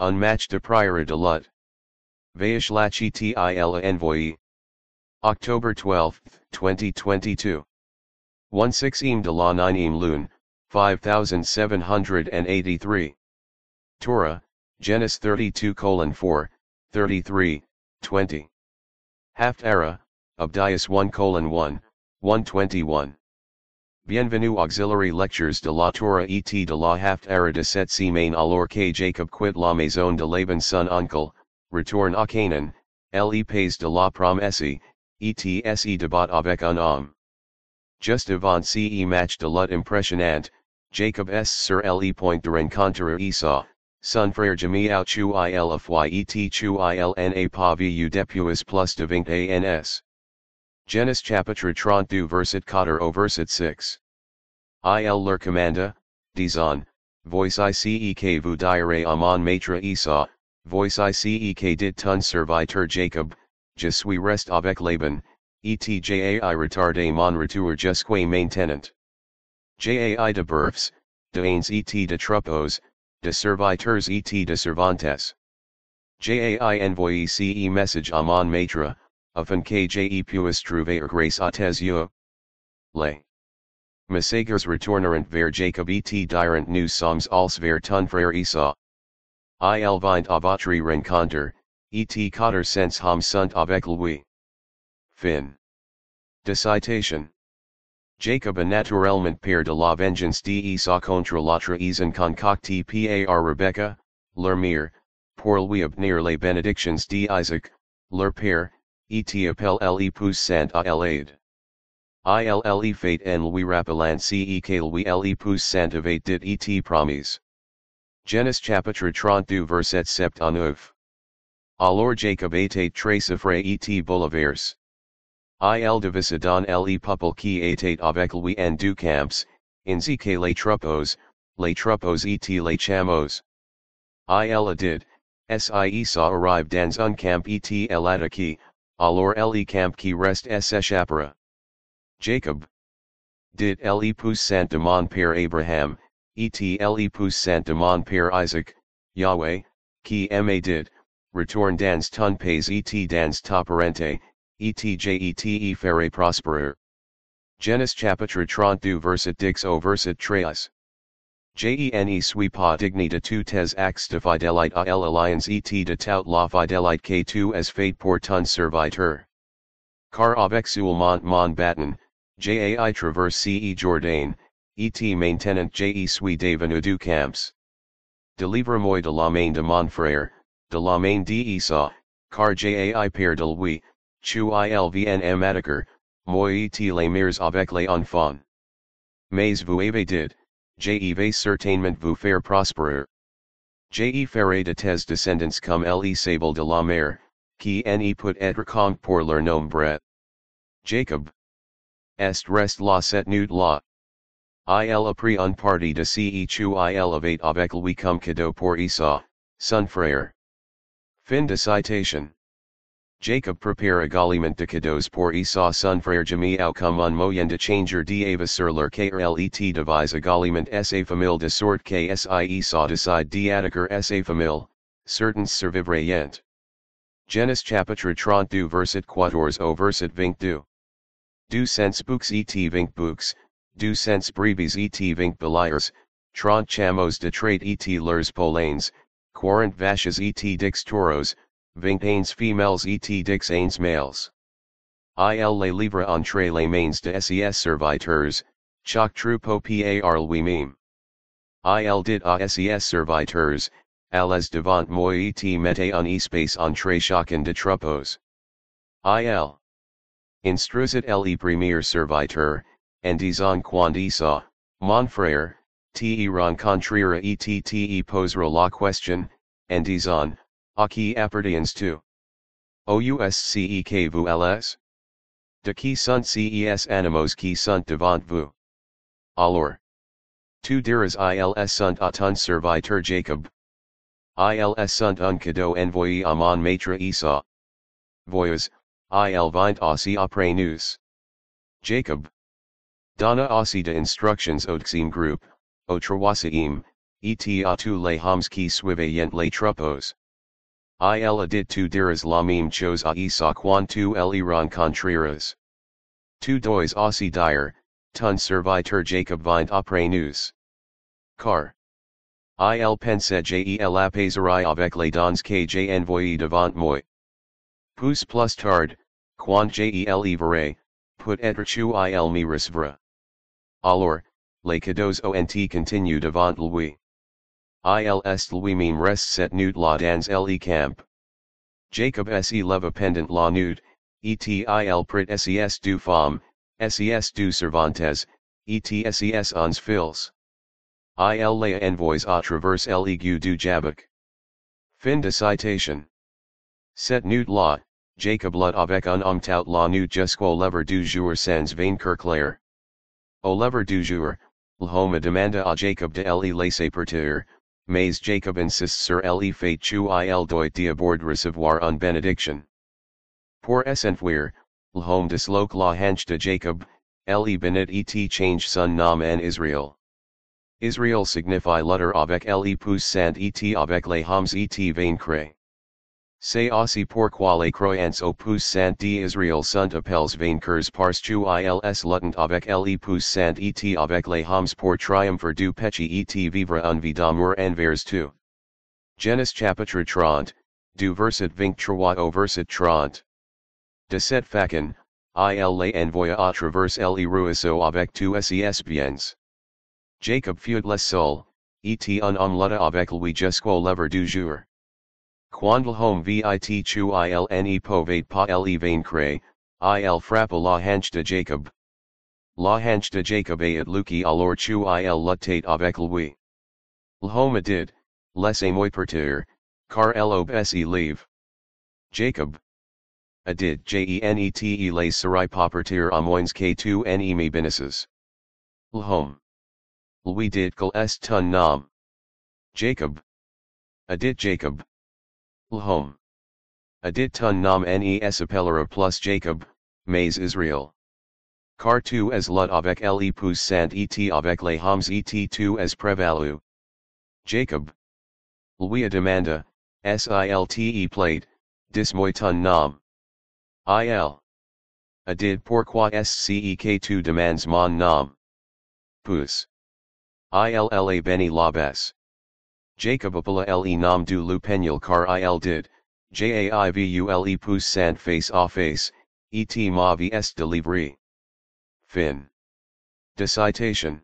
unmatched a priora de lut. Vaish lachi til envoy. October 12, 2022. 16 im de la 9 im lun, 5783. Torah, Genesis 32 4, 33, 20. Haftarah, Abdias 1 1, 121. Bienvenue Auxiliary Lectures de la Torah et de la Haftarah de cette semaine alors que Jacob quitte la maison de Laban son oncle, retourne à Canaan, le pays de la promesse, et se débat avec un homme. Just avant ce match de lut impressionnant, Jacob s sur le point de rencontrer Esau, son frère Jami out chu il fy et chu il na pa vu depuis plus de 20 ans. Genesis chapitre 32 verset 4 au verset 6. Il leur commanda, disant, voice icek vous dire amon maitre Esau, voice icek dit ton serviteur Jacob, je suis rest avec Laban, etjai retarde mon retour jusque maintenant. Jai de berfs, de ains et de troupeaux, de serviteurs et de servantes. Jai envoyé ce message à mon maître, afin que je puisse trouver grâce à tes yeux. Les messagers retourneront vers Jacob et diront nous sommes als vers ton frère Esau. Il vint votre rencontre, et quatre cents hommes sont avec lui. Fin. De citation. Jacob a naturellement père de la vengeance d'Esau contre la trahison concoctée par Rebecca, leur pour lui obtenir les bénédictions d'Isaac, leur père, et appelle l'épouse sainte à l'aide. Il fait en lui rappelant ce que lui l'épouse sainte avait dit et promis. Genesis chapitre 32 verset 7 à 9. Alors Jacob était très effrayé et bouleversé. Il devise don le peuple qui était avec lui en deux camps, ainsi que les troupeaux, les troupeaux et les chamos. Il a dit, si Esau arrive dans un camp et el attaque, alors le camp qui reste s'échappera. Jacob. Dit l'épouse sainte de mon Abraham, et l'épouse sainte de mon Isaac, Yahweh, qui aimait dit, retourne dans ton pays et dans ta parente, etjete faire prosperer. Genesis chapitre 32 verset dix au verset 13. Jene suis pas digne de toutes actes de fidélité à l'alliance et de tout la fidélité que tu as fait pour ton serviteur. Car avec seulement mon bâton, jai traverse ce Jourdain, et maintenant je suis devenu du camps. Délivre-moi de la main de mon frère, de la main d'Esau, car jai père de lui, Chu ilvn attaquer, moi et les mires avec les enfants. Mais vous avez dit, je certainement vous faire prosperer. Je ferai de tes descendants comme le sable de la mer, qui ne put être compte pour leur nombre. Jacob. Est rest la cette nuit la. Il a pris un parti de ce chu il avait avec lui comme cadeau pour Esau, son frère. Fin de citation. Jacob prepare a également de cadeaux pour Esau son frère Jami comme un moyen de changer d'ava sur leur KRLET devise a également sa famille de sorte que si Esau décide d'attaquer sa famille, certains survivraient. Genesis chapitre 32 verset 14 au verset 22. Du books et 20 books, du sens brebis et 20 beliers, trente chamos de trait et leurs polaines, Quarant vaches et dix taureaux, Vingt females et dix ains males. Il les livre entre les mains de ses serviteurs, chaque troupeau par lui même. Il dit à ses serviteurs, allez devant moi et mette un espace entre chacun de troupeaux. Il instruisit le premier serviteur, en disant quand Esau, mon frère, te rencontrera et te posera la question, en disant, A qui appartiens tu? Ouscek vous ls? De qui ces animaux qui sunt devant vous? Alors. Tu diras ils sunt à ton serviteur Jacob. Ils sunt un cadeau envoyé à mon maître Esau. Voyez, il vint aussi après nous. Jacob. Donna aussi de instructions au group, troisième, et a tu les hommes qui suivent les troupeaux. Il dit tu diras la même chose à Isa quand tu les rencontreras. Tu dois aussi dire, ton serviteur Jacob vint après nous. Car. Il pense il apaiserai avec les dons que j'ai envoyé devant moi. Pousse plus tard, quand j'ai y put tu il me recevra. Alors, les cadeaux ont continue devant lui. Il est lui même reste cette nuit la dans le camp. Jacob se leva pendant la et il prit ses du femme, ses du cervantes, et ses ons fils. Il les envoys à travers l'égout du Jabbok. Fin de citation. Set nuit là, Jacob lut avec un homme tout la nuit jusqu'au lever du jour sans vaincre clair. Au lever du jour, l'homme demanda à Jacob de le laisser partir, mais Jacob insiste sur le fait tu il doit d'abord recevoir une bénédiction. Pour s'enfuir, l'homme disloque la hanche de Jacob, le bénit et change son nom en Israel. Israel signifie lutter avec le puissant et avec les hommes et vaincre. C'est aussi pourquoi les croyants au puissant d'Israël sont appelés vainqueurs parce qu'ils luttent avec le puissant et avec les hommes pour triompher du péché et vivre en vie d'amour envers tout. Genesis chapitre 30, du verset 23 au verset 30. De cette façon, il les envoya à travers le ruisseau avec tous ses biens. Jacob fut le seul, et un homme lutta avec lui jusqu'au lever du jour. Quandlehome vit chu ilne povate pa le vaincre, il frappe la hanche de Jacob. La hanche de Jacob et luki alors chu il luttate avec lui. L'homme did, laissez-moi partir, car elob se leave. Jacob. Adid jenet les serai pas partir à moins que tu ne me bénisses. L'homme. Lui dit quel est ton nom. Jacob. Adid Jacob. Lhom. Adit ton nom nes appellera plus Jacob, mais Israel. Car tu as lut avec le poussant et avec les hommes et tu as prévalu. Jacob. Lui demanda, silte plate, dis-moi ton nom. Il. Adid pourquoi sce que tu demandes mon nom. Pousse. Illa beni labes. Jacob appela le nom du lupenul car il did, jaivule pousse sant face à face, et ma est de livre. Fin. De citation.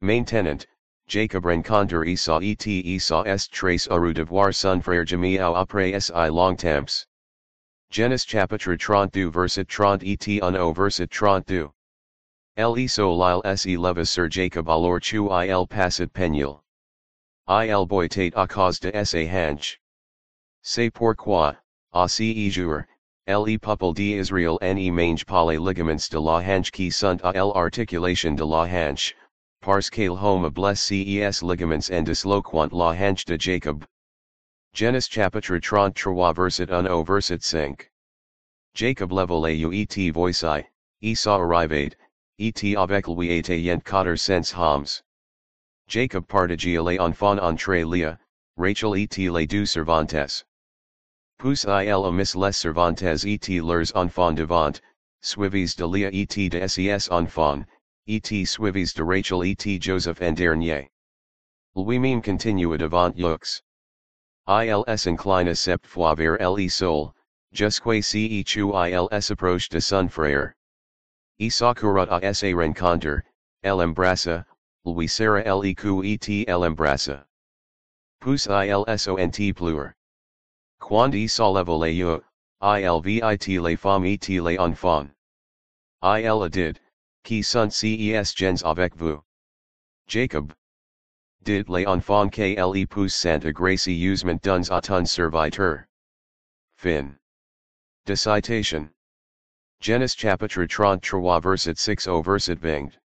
Maintenant, Jacob rencontre Esau et Esau est trace au devoir son frère Jamiao après si longtemps. Genesis chapitre 32 verset 30 et 1 au verset 32. El Esau lile se leva sur Jacob alors tu il passet penul. Il boitait à cause de sa hanche. C'est pourquoi, ce jour, le peuple d'Israël ne mange pas les ligaments de la hanche qui sont à l'articulation de la hanche, parce qu'il home blesse ces ligaments en disloquant la hanche de Jacob. Genesis chapitre 33 verset 1 au verset 5. Jacob level a et voici, Esau arrived, et avec lui était yent quatre cents hommes. Jacob partagia les enfants entre Leah, Rachel et les deux Cervantes. Pousse il omis les Cervantes et leurs enfants devant, suivis de Leah et de ses enfants, et suivis de Rachel et Joseph en dernier. Lui-même continua devant yeux. Ils inclina sept fois vers le sol, jusqu'à ce chu ils approche de son frère. Et à sa rencontre, el embrassa, Lui sera leq et l'embrassa. Pus ilsont plur. Quand il s'enleva les yeux, il vit les femmes et les enfants. Il did, qui sont ces gens avec vous. Jacob. Did les enfants que le poussant agrécieusement duns à ton serviteur. Fin. De citation. Genesis chapitre 33 verset 6 au verset 20.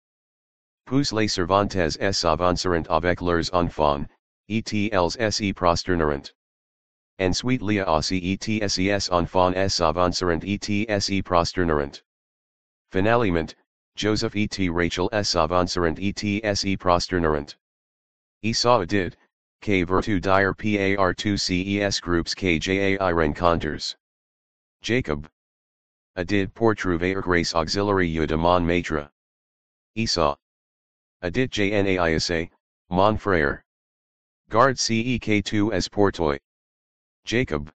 Pousse les Cervantes s avancerant avec leurs enfants, etls se prosternerant. Ensuite lia aussi etses enfants s avancerant ets prosternerant. Finalement, Joseph et Rachel s avancerant ets prosternerant. Esau did, K Virtu dire PAR2 CES groups KJAI renconters. Jacob. Adid pour trouver grace auxiliary u demon maitre. Esau. Adit JNAISA, mon frère. Garde CEK2 as Portoy. Jacob.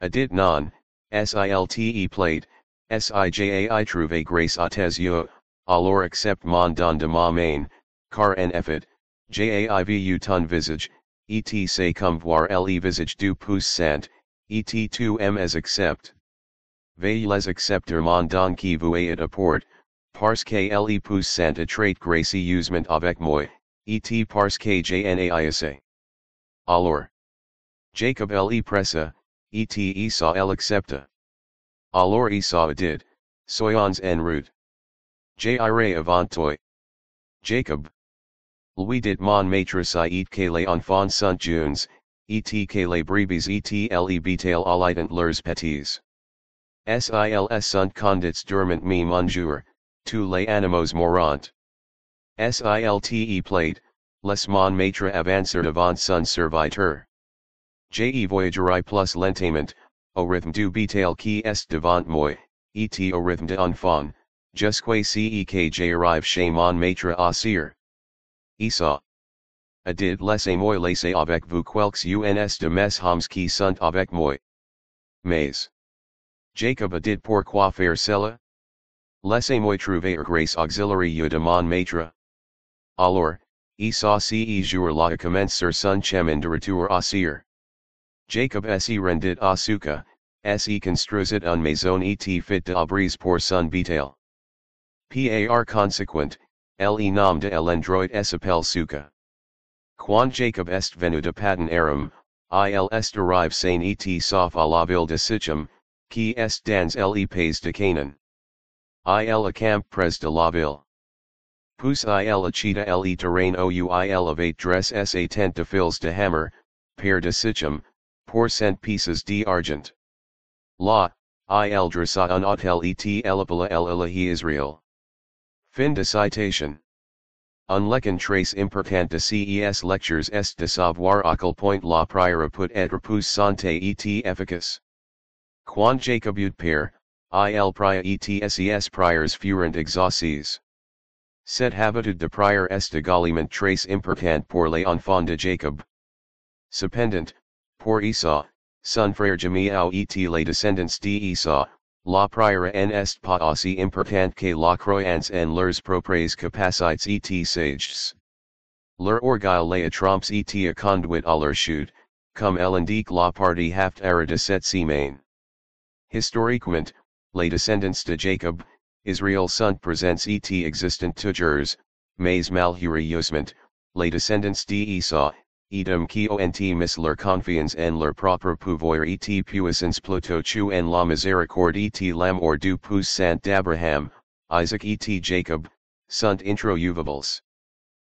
Adit non, SILTE plate, SIJAI trouve grace à tes yeux, alors accept mon don de ma main, car en effet, JAIVU ton visage, et say comme voir le visage du pouce sant, et tu m as accept. Les accepter mon don qui vous est apport, parce que le pouce sant a trait gracieusement avec moi, et parce que jnaisa. Alors. Jacob le pressa, et Esau el accepta. Alors Esau did, soyons en route. Jire avant Jacob. Louis dit mon maître et que les enfants sont jeunes, et que les brebis et le bétail alitant leurs petits. Sils sunt condits dormant me monjour, tous les animaux morant. Silte plate, les mon maître avancer devant son serviteur. Je voyagerai plus lentement, au rythme du bétail qui est devant moi, et au rythme de enfant, jusque ce que j'arrive chez mon maître à sire. Esau. Adid laissez-moi laisser avec vous quelques uns de mes hommes qui sont avec moi. Mais. Jacob adid pourquoi faire cela? Laissez-moi trouver grace auxiliary de mon maître. Alors, Esau ce jour là commencer son chemin de retour à sire. Jacob se rendit à Suka, se construisit un maison et fit d'abris pour son bétail. Par consequent, le nom de l'endroit s'appelle Suka. Quand Jacob est venu de Padan Aram, il est arrive sain et sauf à la ville de Sichem, qui est dans le pays de Canaan. Il camp pres de la ville. Pus il acheta le terrain ou il avait dress sa tent de fils de Hamor, père de Sichem, pour cent pieces d'argent. La, il dressa un hôtel et elapala el ilahi Israel. Fin de citation. Un leçon trace important de CES lectures est de savoir à quel point la prière put être pour santé et efficace. Quand Jacob eut père, il pria et ses prières furent exaucées. Cette habitude de prière est également trace important pour les enfants de Jacob. Cependant, pour Esau, son frère Jamiao et les descendants d'Esau, la prière en est pas aussi importante que la croyance en leurs propres capacités et sages. Leur orgueil les tromps et a conduit à leur chute, comme l'indique la partie haftarah de cette semaine. Historiquement, les descendants to Jacob, Israel son présents et existent toujours, mais malheureusement, les descendants de Esau, Edom qui ont mis leur confiance en leur propre pouvoir et puissance plutôt que en la miséricorde et l'amour du puissant d'Abraham, Isaac et Jacob, sont introuvable.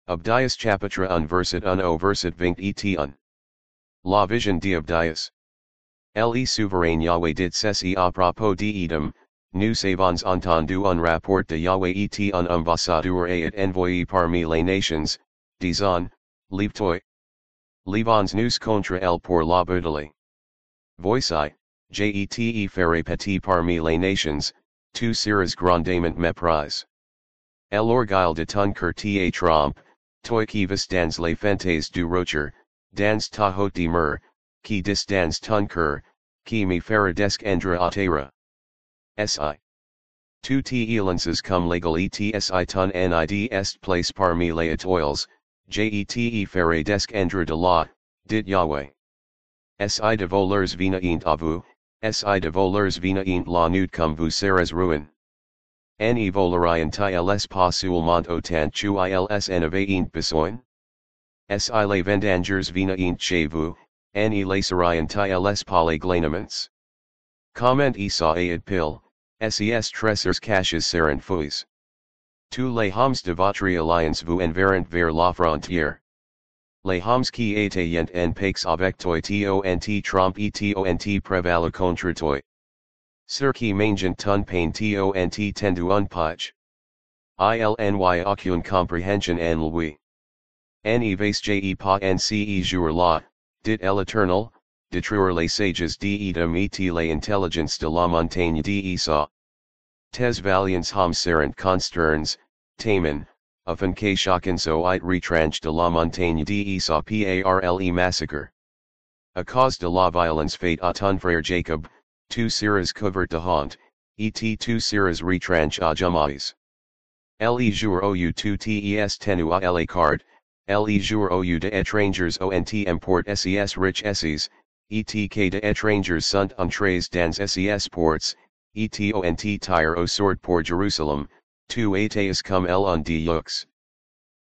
Abdias chapitre un verset un au verset 20 et un. La vision de d'Abdias. Le souverain Yahweh dit ceci à propos d'Edom, nous avons entendu un rapport de Yahweh et un ambassadeur et envoyé parmi les nations, disant, Lève-toi. Levons nous contre el pour la bouteille. Voici, jete faire petit parmi les nations, tu seras grandement méprise. El orgueil de ton cœur te trompe, toi qui vis dans les fentes du rocher, dans ta haute demeure, qui dis dans ton cœur, qui me fera descendre à terre. Si. Tu te lances comme legal etsi ton nid est place par parmi les étoiles, Jete faire descendre de la, dit Yahweh. Si de voleurs vinaint à vous, si de voleurs vinaint la nuit comme vous seras ruin. Ni voleriant ils pas seulement autant tu ils en avaient besoin? Si les vendangers vinaint chez vous, ni laisseriant ils pas les? Comment Esau aid pil, ses tressers caches seren fouis. Tous les hommes de votre alliance vous enverront vers la frontière. Les hommes qui étaient en paix avec toi tont trompe et tont prévalu contre toi. Ceux qui mangent ton pain tont tendu un page. Ilny aucune comprehension en lui. En vase je pa nce jour la, dit el eternal, détruire les sages d'Edom et les intelligence de la montagne d'Esa. Tes valiants serent consterns, Théman, afin que chacun soit retranche de la montagne d'Esa parle massacre. A cause de la violence fate à ton frère Jacob, tu seras couvert de honte, et tu seras retranche à jamais. Le jour ou tu tes tenu à l'écart, le jour ou de étrangers ont import ses rich esses, et que de étrangers sont entrés dans ses ports, et ont tire au sort pour Jerusalem, tu étais comme el on deux.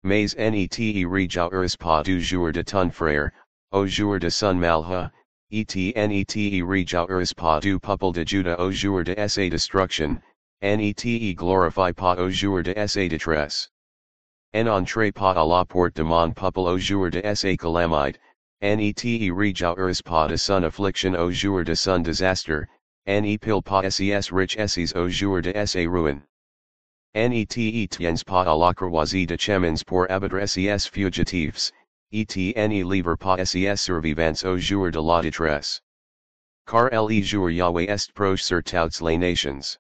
Mais net rejoueras pas du jour de ton frère, au jour de son malha, et net rejoueras pas du peuple de Juda au jour de sa destruction, net glorify pas au jour de sa détresse. En entrée pas à la porte de mon peuple au jour de sa calamite, net rejoueras pas de son affliction au jour de son désastre, ne pile pas ses rich esses au jour de sa ruine. Net tiens pas à la croisie de chemins pour abattre ses fugitifs, et ne livre pas ses survivants au jour de la détresse. Car le jour Yahweh est proche sur toutes les nations.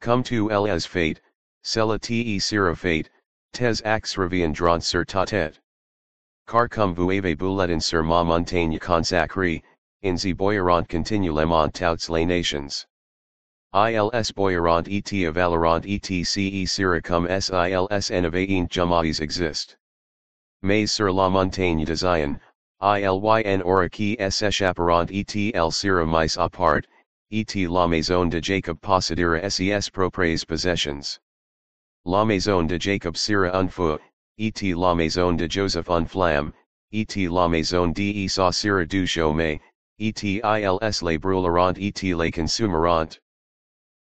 Comme tu es fate, cela te sera fate, tes actes reviendront sur ta tête. Car comme vous avez sur ma montagne consacrée, in ze boyerant continuellement toutes les nations. ILS boyerant et avalorant etc sera comme SILS innovating jamais exist. Mais sur la montagne de Zion, ILYN aura qui s'échapparant ETL sera mis à part, et la maison de Jacob possédera ses propres possessions. La maison de Jacob sera un feu, et la maison de Joseph en flamme, et la maison de sera du chaume, et ils les brûleront et les consumeront.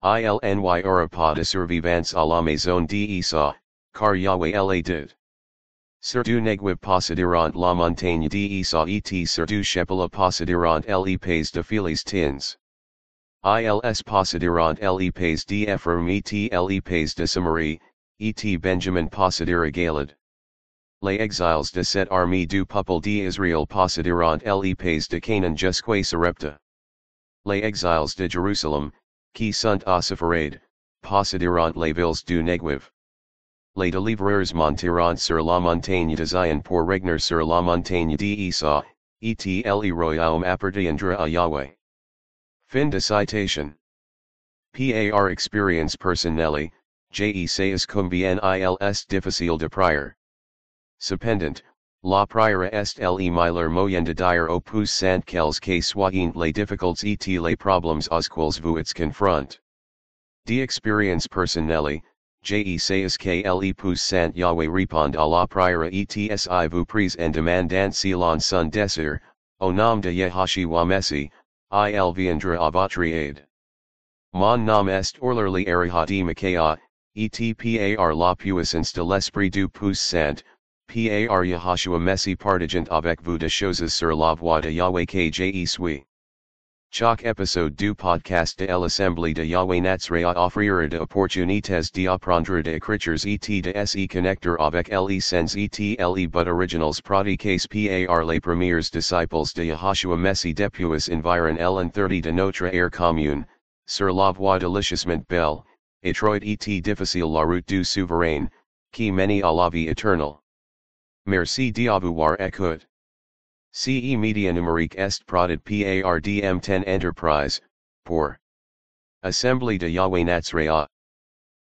ILNY aura de survivants à la maison de d'Esau, car Yahweh l'a dit. Sur du neguib posséderont la montagne de d'Esau et sur du chepela posséderont les pays de Philistines. Ils posséderont le pays d'Ephraim et les pays de Samarie, et Benjamin possédera Galaad. Les exiles de cette armée du peuple d'Israël posséderont les pays de Canaan jusqu'à Sarepta. Les exiles de Jerusalem, qui sont à Sepharad, posséderont les villes du Negev. Les délivreurs monteront sur la montagne de Zion pour regner sur la montagne d'Esau, et le royaume appartiendra à Yahweh. Fin de citation. Par experience personnelle, je sais combien il est difficile de prier. Cependant, la prière est le meilleur moyen de dire opus sant quels que soient les difficultés et les problèmes auxquels vous êtes confront. D'expérience personnelle, je sais que l'epus sant Yahweh répond à la prière et si vous prise en demandant si l'on son désir, au nom de Yahashua Messi, il viendra à votre aide. Mon nom est orlerly arihadi Micaiah, et par la puissance de l'esprit du pouce sant, Par Yahashua Messi partigent avec vous de choses sur la voix de Yahweh que je suis. Chaque épisode du podcast de l'Assemblée de Yahweh Natsrea offrira de opportunités d'apprendre de écritures et de se connecter avec les sens et les but originals pratiques par les premiers disciples de Yahashua Messi depuis environ en 30 de notre air commune, sur la voie delicieusement belle, étroite et difficile la route du souverain, qui mène à la vie éternelle. Merci d'avoir écouté. CE Media numérique est produit par DM10 Enterprise, pour Assembly de Yahweh Natsrea.